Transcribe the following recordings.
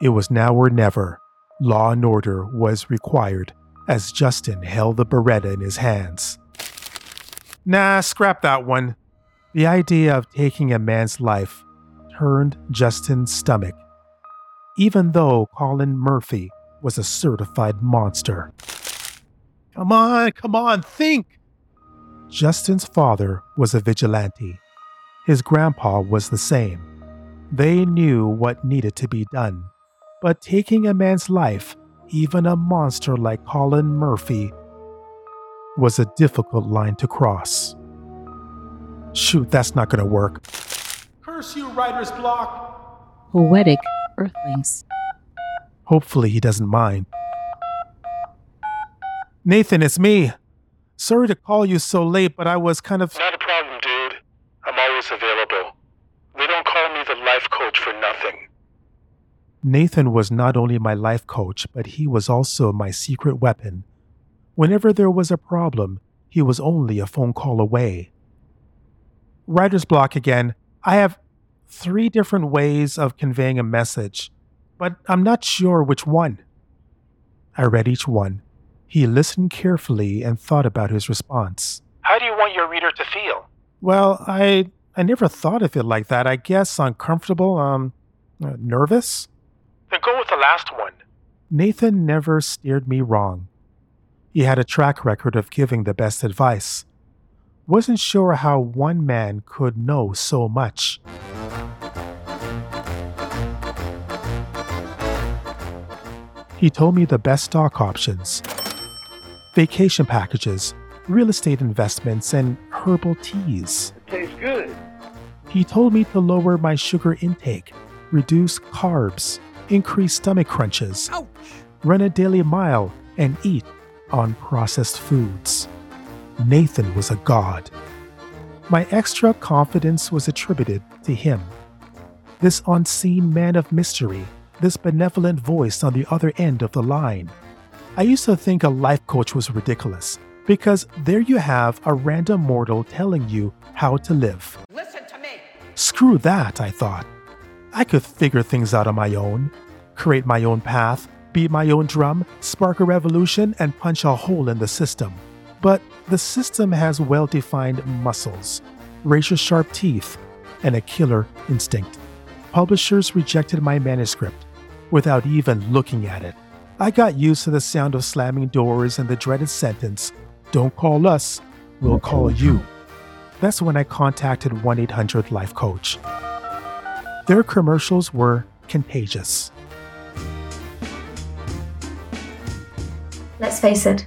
It was now or never. Law and order was required as Justin held the Beretta in his hands. Nah, scrap that one. The idea of taking a man's life turned Justin's stomach, even though Colin Murphy was a certified monster. Come on, come on, think! Justin's father was a vigilante. His grandpa was the same. They knew what needed to be done. But taking a man's life, even a monster like Colin Murphy, was a difficult line to cross. Shoot, that's not gonna work. Curse you, writer's block! Poetic Earthlings. Hopefully, he doesn't mind. Nathan, it's me. Sorry to call you so late, but I was kind of. Not a problem, dude. I'm always available. They don't call me the life coach for nothing. Nathan was not only my life coach, but he was also my secret weapon. Whenever there was a problem, he was only a phone call away. Writer's block again. I have three different ways of conveying a message, but I'm not sure which one. I read each one. He listened carefully and thought about his response. How do you want your reader to feel? Well, I I never thought of it like that. I guess uncomfortable, um, uh, nervous. Then go with the last one. Nathan never steered me wrong. He had a track record of giving the best advice. Wasn't sure how one man could know so much. He told me the best stock options, vacation packages, real estate investments, and herbal teas. It Tastes good. He told me to lower my sugar intake, reduce carbs, increase stomach crunches, Ouch! run a daily mile, and eat unprocessed foods. Nathan was a god. My extra confidence was attributed to him. This unseen man of mystery, this benevolent voice on the other end of the line. I used to think a life coach was ridiculous because there you have a random mortal telling you how to live. Listen to me! Screw that, I thought. I could figure things out on my own, create my own path, beat my own drum, spark a revolution, and punch a hole in the system. But the system has well defined muscles, razor sharp teeth, and a killer instinct. Publishers rejected my manuscript without even looking at it. I got used to the sound of slamming doors and the dreaded sentence Don't call us, we'll call you. That's when I contacted 1 800 Life Coach. Their commercials were contagious. Let's face it,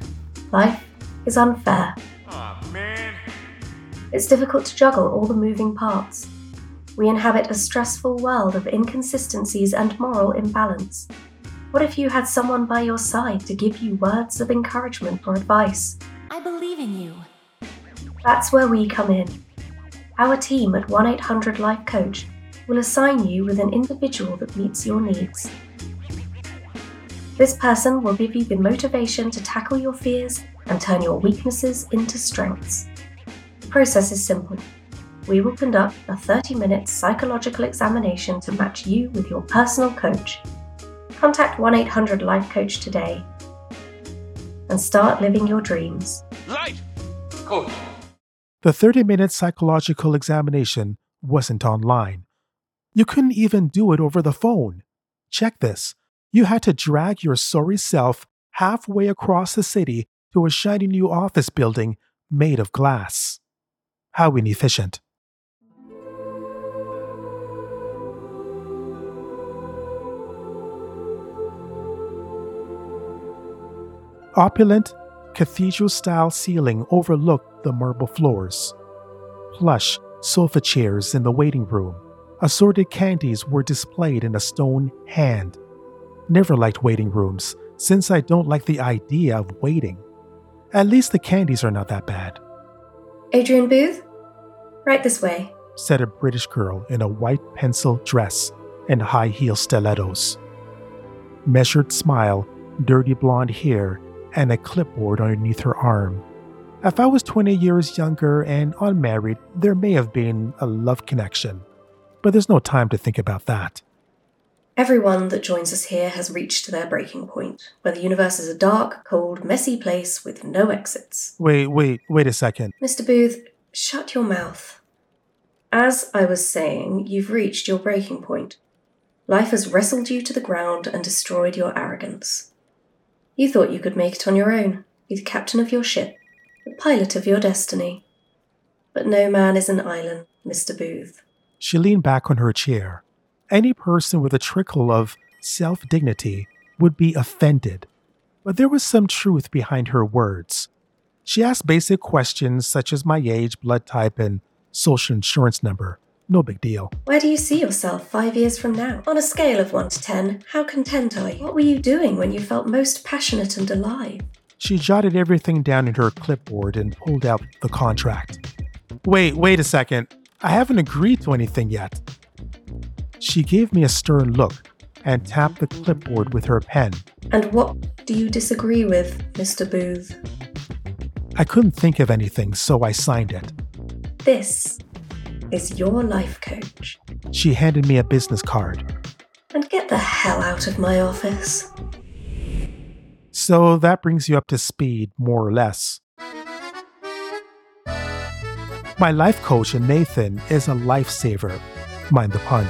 life is unfair. It's difficult to juggle all the moving parts. We inhabit a stressful world of inconsistencies and moral imbalance. What if you had someone by your side to give you words of encouragement or advice? I believe in you. That's where we come in. Our team at 1 800 Life Coach will assign you with an individual that meets your needs. This person will give you the motivation to tackle your fears and turn your weaknesses into strengths. The process is simple. We will conduct a 30 minute psychological examination to match you with your personal coach. Contact 1 800 Life Coach today and start living your dreams. Light! Coach. The 30 minute psychological examination wasn't online. You couldn't even do it over the phone. Check this you had to drag your sorry self halfway across the city to a shiny new office building made of glass. How inefficient. Opulent, cathedral style ceiling overlooked the marble floors. Plush sofa chairs in the waiting room. Assorted candies were displayed in a stone hand. Never liked waiting rooms, since I don't like the idea of waiting. At least the candies are not that bad, Adrian Booth? Right this way. said a British girl in a white pencil dress and high heel stilettos. Measured smile, dirty blonde hair, and a clipboard underneath her arm. If I was 20 years younger and unmarried, there may have been a love connection. But there's no time to think about that. Everyone that joins us here has reached their breaking point, where the universe is a dark, cold, messy place with no exits. Wait, wait, wait a second. Mr. Booth, shut your mouth. As I was saying, you've reached your breaking point. Life has wrestled you to the ground and destroyed your arrogance. You thought you could make it on your own, be the captain of your ship, the pilot of your destiny. But no man is an island, Mr. Booth. She leaned back on her chair. Any person with a trickle of self dignity would be offended. But there was some truth behind her words. She asked basic questions such as my age, blood type, and social insurance number. No big deal. Where do you see yourself five years from now? On a scale of 1 to 10, how content are you? What were you doing when you felt most passionate and alive? She jotted everything down in her clipboard and pulled out the contract. Wait, wait a second. I haven't agreed to anything yet. She gave me a stern look and tapped the clipboard with her pen. And what do you disagree with, Mr. Booth? I couldn't think of anything, so I signed it. This is your life coach. She handed me a business card. And get the hell out of my office. So that brings you up to speed, more or less. My life coach, Nathan, is a lifesaver, mind the pun.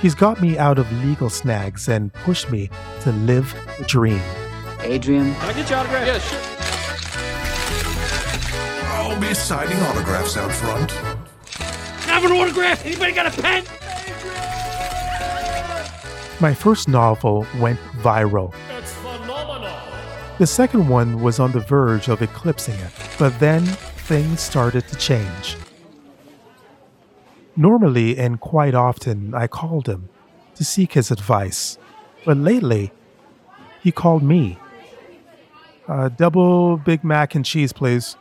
He's got me out of legal snags and pushed me to live the dream. Adrian, Can I get your autograph? Yeah, sure. I'll be signing autographs out front. Have an autograph? Anybody got a pen? My first novel went viral. It's phenomenal. The second one was on the verge of eclipsing it, but then things started to change. Normally and quite often, I called him to seek his advice, but lately, he called me. Uh, double Big Mac and cheese, please.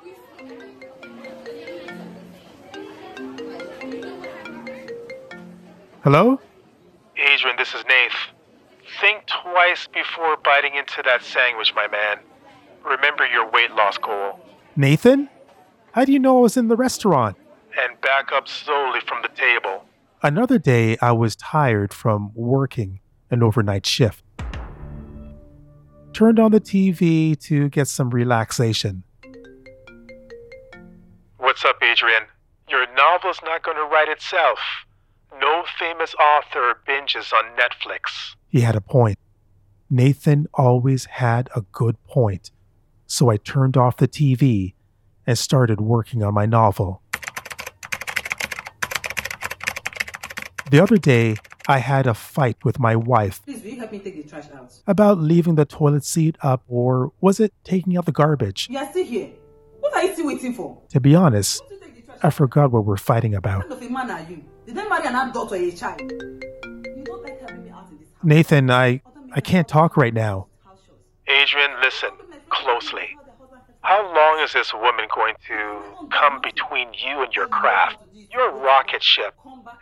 Hello? Adrian, this is Nath. Think twice before biting into that sandwich, my man. Remember your weight loss goal. Nathan? How do you know I was in the restaurant? And back up slowly from the table. Another day, I was tired from working an overnight shift. Turned on the TV to get some relaxation. What's up, Adrian? Your novel's not going to write itself. No famous author binges on Netflix. He had a point. Nathan always had a good point. So I turned off the TV and started working on my novel. The other day, I had a fight with my wife Please, will you help me take the trash out? about leaving the toilet seat up or was it taking out the garbage? You are still here. What are you still waiting for? To be honest, Won't you take the trash I forgot what we're fighting about. What about. kind of a man are you? Did they marry an adult or a child? You don't like having me out in this house. Nathan, I I can't talk right now. Adrian, listen closely. How long is this woman going to come between you and your craft? You're rocket ship,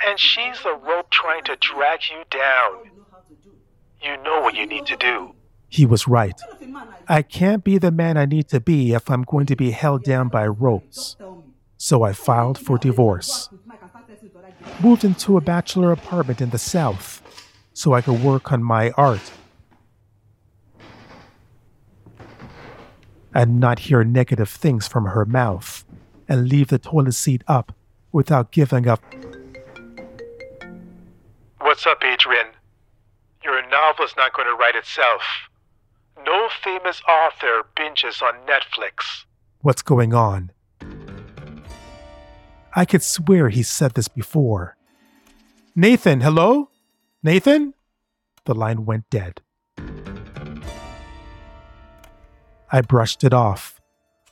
and she's the rope trying to drag you down. You know what you need to do. He was right. I can't be the man I need to be if I'm going to be held down by ropes. So I filed for divorce. Moved into a bachelor apartment in the South so I could work on my art and not hear negative things from her mouth and leave the toilet seat up without giving up. What's up, Adrian? Your novel's not going to write itself. No famous author binges on Netflix. What's going on? I could swear he said this before. Nathan, hello? Nathan? The line went dead. I brushed it off,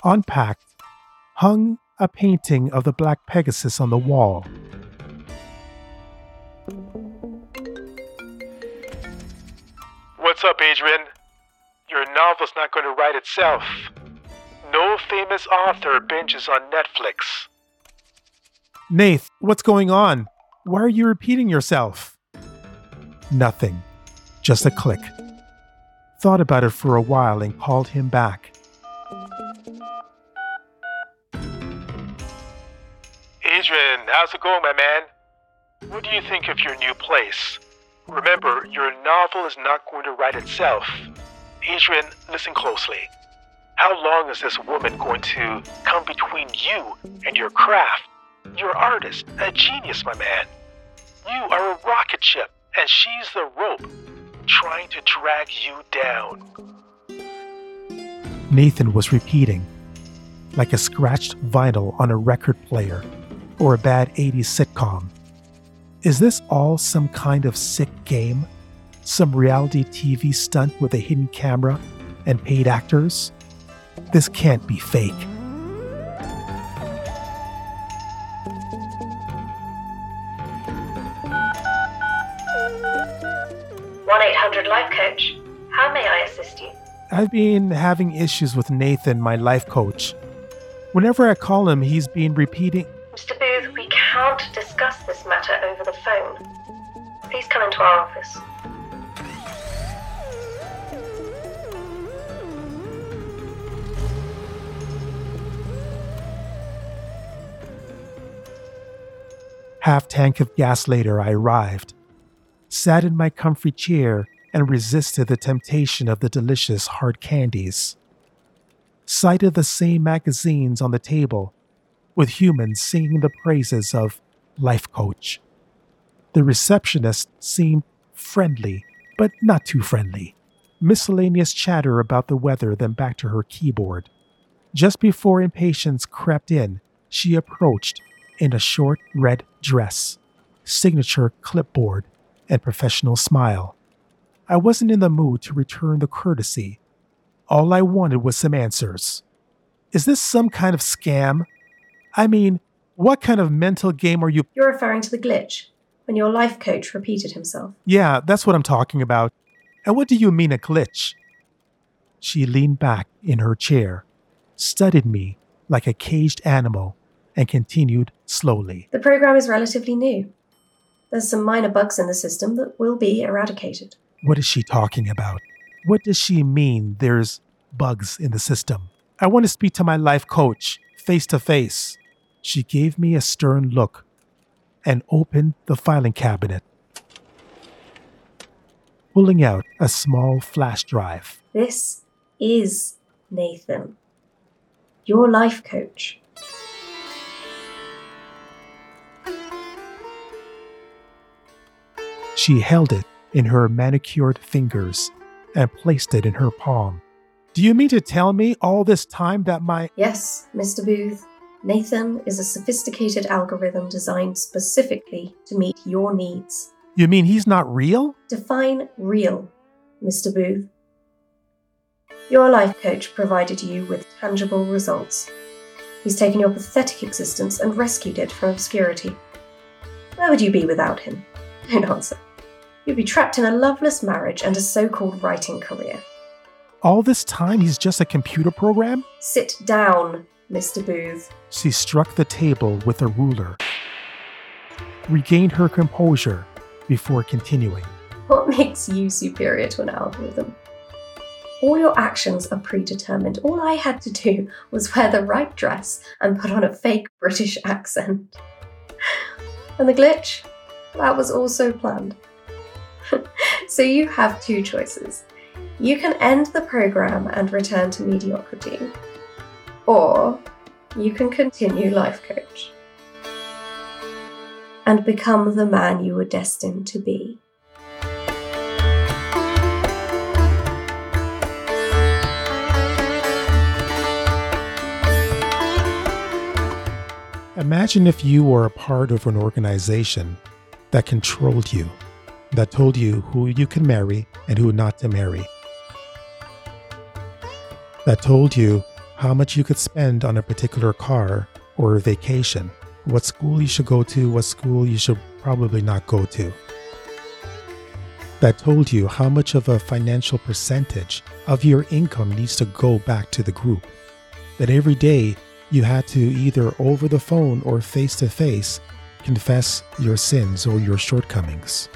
unpacked, hung a painting of the Black Pegasus on the wall. What's up, Adrian? Your novel's not going to write itself. No famous author binges on Netflix. Nath, what's going on? Why are you repeating yourself? Nothing. Just a click. Thought about it for a while and called him back. Adrian, how's it going, my man? What do you think of your new place? Remember, your novel is not going to write itself. Adrian, listen closely. How long is this woman going to come between you and your craft? You're an artist, a genius, my man. You are a rocket ship, and she's the rope trying to drag you down. Nathan was repeating, like a scratched vinyl on a record player or a bad 80s sitcom. Is this all some kind of sick game? Some reality TV stunt with a hidden camera and paid actors? This can't be fake. I've been having issues with Nathan, my life coach. Whenever I call him, he's been repeating, Mr. Booth, we can't discuss this matter over the phone. Please come into our office. Half tank of gas later, I arrived, sat in my comfy chair, and resisted the temptation of the delicious hard candies. Sighted the same magazines on the table, with humans singing the praises of Life Coach. The receptionist seemed friendly, but not too friendly. Miscellaneous chatter about the weather, then back to her keyboard. Just before impatience crept in, she approached in a short red dress, signature clipboard, and professional smile. I wasn't in the mood to return the courtesy. All I wanted was some answers. Is this some kind of scam? I mean, what kind of mental game are you? You're referring to the glitch when your life coach repeated himself. Yeah, that's what I'm talking about. And what do you mean a glitch? She leaned back in her chair, studied me like a caged animal, and continued slowly. The program is relatively new. There's some minor bugs in the system that will be eradicated. What is she talking about? What does she mean there's bugs in the system? I want to speak to my life coach, face to face. She gave me a stern look and opened the filing cabinet, pulling out a small flash drive. This is Nathan, your life coach. She held it in her manicured fingers and placed it in her palm. Do you mean to tell me all this time that my. Yes, Mr. Booth, Nathan is a sophisticated algorithm designed specifically to meet your needs. You mean he's not real? Define real, Mr. Booth. Your life coach provided you with tangible results. He's taken your pathetic existence and rescued it from obscurity. Where would you be without him? Don't answer. You'd be trapped in a loveless marriage and a so called writing career. All this time he's just a computer program? Sit down, Mr. Booth. She struck the table with a ruler, regained her composure before continuing. What makes you superior to an algorithm? All your actions are predetermined. All I had to do was wear the right dress and put on a fake British accent. And the glitch? That was also planned. So you have two choices. You can end the program and return to mediocrity, or you can continue Life Coach and become the man you were destined to be. Imagine if you were a part of an organization that controlled you, that told you who you can marry and who not to marry, that told you how much you could spend on a particular car or a vacation, what school you should go to, what school you should probably not go to, that told you how much of a financial percentage of your income needs to go back to the group, that every day you had to either over the phone or face to face confess your sins or your shortcomings.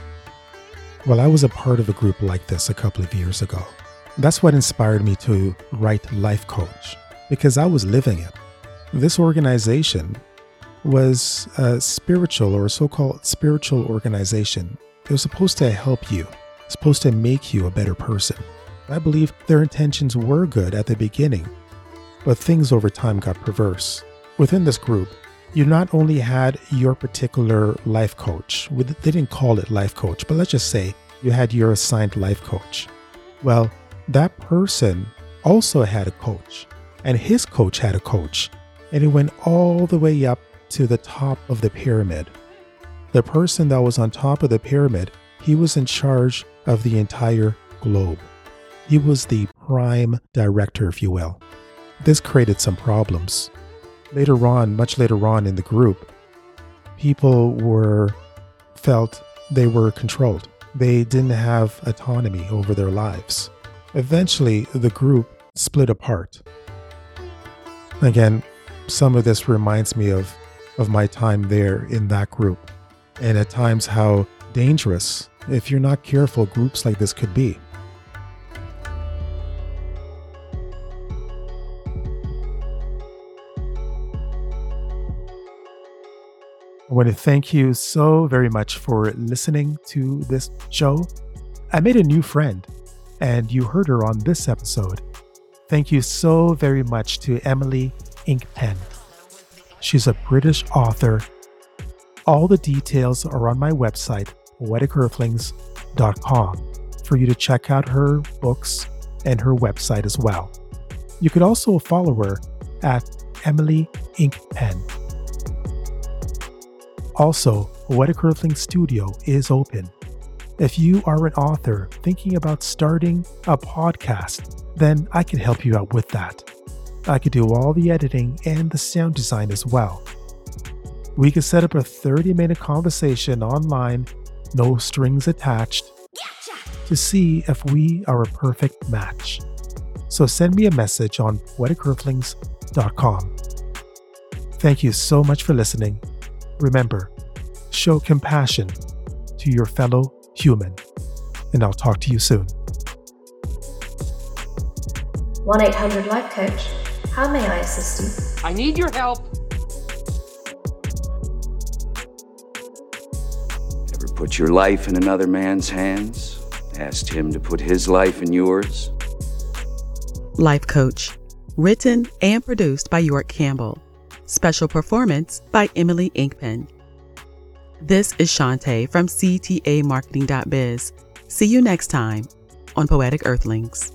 Well, I was a part of a group like this a couple of years ago. That's what inspired me to write Life Coach, because I was living it. This organization was a spiritual or so called spiritual organization They're supposed to help you, supposed to make you a better person. I believe their intentions were good at the beginning, but things over time got perverse. Within this group, you not only had your particular life coach, they didn't call it life coach, but let's just say you had your assigned life coach. Well, that person also had a coach, and his coach had a coach, and it went all the way up to the top of the pyramid. The person that was on top of the pyramid, he was in charge of the entire globe. He was the prime director, if you will. This created some problems. Later on, much later on in the group, people were felt they were controlled. They didn't have autonomy over their lives. Eventually, the group split apart. Again, some of this reminds me of, of my time there in that group, and at times how dangerous, if you're not careful, groups like this could be. I want to thank you so very much for listening to this show. I made a new friend, and you heard her on this episode. Thank you so very much to Emily Inkpen. She's a British author. All the details are on my website, poeticearthlings.com, for you to check out her books and her website as well. You could also follow her at Emily Inkpen. Also, Poetic Earthling Studio is open. If you are an author thinking about starting a podcast, then I can help you out with that. I could do all the editing and the sound design as well. We could set up a 30 minute conversation online, no strings attached, to see if we are a perfect match. So send me a message on poeticearthlings.com. Thank you so much for listening remember, show compassion to your fellow human. And I'll talk to you soon. 1 800 Life Coach. How may I assist you? I need your help. Ever put your life in another man's hands? Asked him to put his life in yours? Life Coach. Written and produced by York Campbell. Special performance by Emily Inkpen. This is Shantae from CTAMarketing.biz. See you next time on Poetic Earthlings.